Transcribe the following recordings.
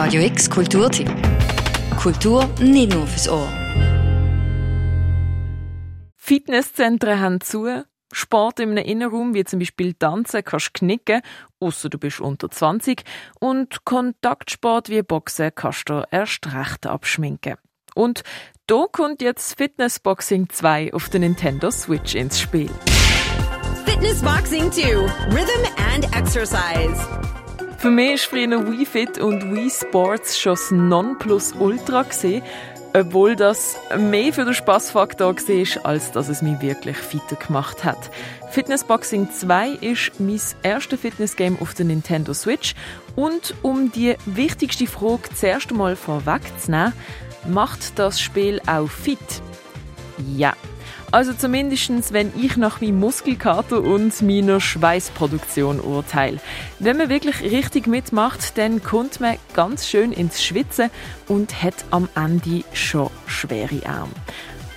Radio X Kulturtipp. Kultur nicht nur fürs Ohr. Fitnesszentren haben zu. Sport in einem Innenraum, wie zum Beispiel Tanzen, kannst du knicken, außer du bist unter 20. Und Kontaktsport wie Boxen kannst du erst recht abschminken. Und da kommt jetzt Fitnessboxing 2 auf der Nintendo Switch ins Spiel. Fitness Boxing 2 Rhythm and Exercise. Für mich ist früher Wii Fit und Wii Sports schon das Nonplusultra gesehen, obwohl das mehr für den Spaßfaktor war, als dass es mich wirklich fitter gemacht hat. Fitnessboxing 2 ist mein erstes Fitnessgame auf der Nintendo Switch und um die wichtigste Frage zuerst einmal vorwegzunehmen, macht das Spiel auch fit? Ja. Also zumindestens, wenn ich nach meinem Muskelkater und meiner Schweißproduktion urteile. Wenn man wirklich richtig mitmacht, dann kommt man ganz schön ins Schwitzen und hat am Ende schon schwere Arme.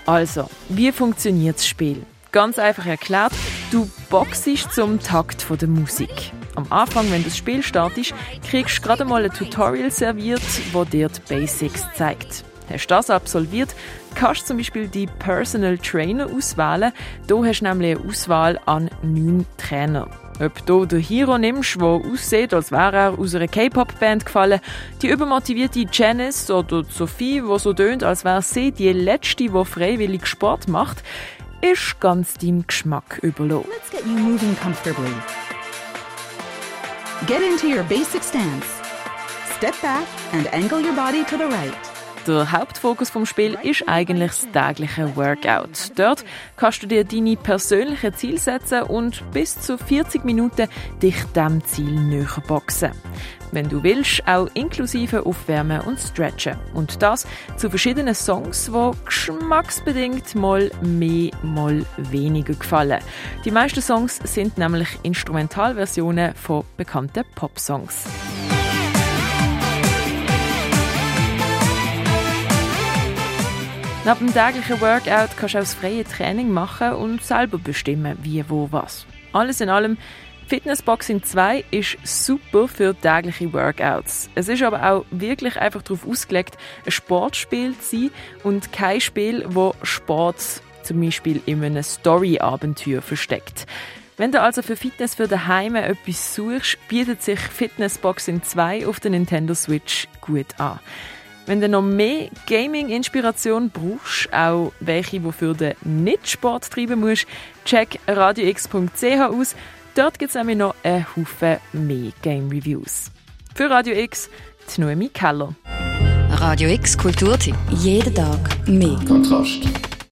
Also, wie funktioniert das Spiel? Ganz einfach erklärt, du boxst zum Takt der Musik. Am Anfang, wenn das Spiel startet, kriegst du gerade mal ein Tutorial serviert, wo dir die Basics zeigt. Hast du das absolviert, kannst du zum Beispiel die Personal Trainer auswählen. Du hast nämlich eine Auswahl an neun Trainer. Ob du den Hero nimmst, der aussieht, als wäre er aus einer K-Pop-Band gefallen, die übermotivierte Janice oder Sophie, die so tönt, als wäre sie die Letzte, die freiwillig Sport macht, ist ganz deinem Geschmack überlassen. Let's get you moving comfortably. Get into your basic stance. Step back and angle your body to the right. Der Hauptfokus vom Spiel ist eigentlich das tägliche Workout. Dort kannst du dir deine persönlichen Ziele setzen und bis zu 40 Minuten dich dem Ziel näher boxen. Wenn du willst, auch inklusive Aufwärmen und Stretchen. Und das zu verschiedenen Songs, die geschmacksbedingt mal mehr, mal weniger gefallen. Die meisten Songs sind nämlich Instrumentalversionen von bekannten Popsongs. Nach dem täglichen Workout kannst du auch das freie Training machen und selber bestimmen, wie, wo, was. Alles in allem, Fitnessboxing 2 ist super für tägliche Workouts. Es ist aber auch wirklich einfach darauf ausgelegt, ein Sportspiel zu sein und kein Spiel, wo Sport zum Beispiel in einem Story-Abenteuer versteckt. Wenn du also für Fitness für daheim etwas suchst, bietet sich Fitnessboxing 2 auf der Nintendo Switch gut an. Wenn du noch mehr Gaming-Inspiration brauchst, auch welche, wofür du nicht Sport treiben musst, check radiox.ch aus. Dort gibt es nämlich noch einen Haufen mehr Game-Reviews. Für Radio X, die Noemi Keller. Radio X Kulturtipp. Jeden Tag mehr. Kontrast.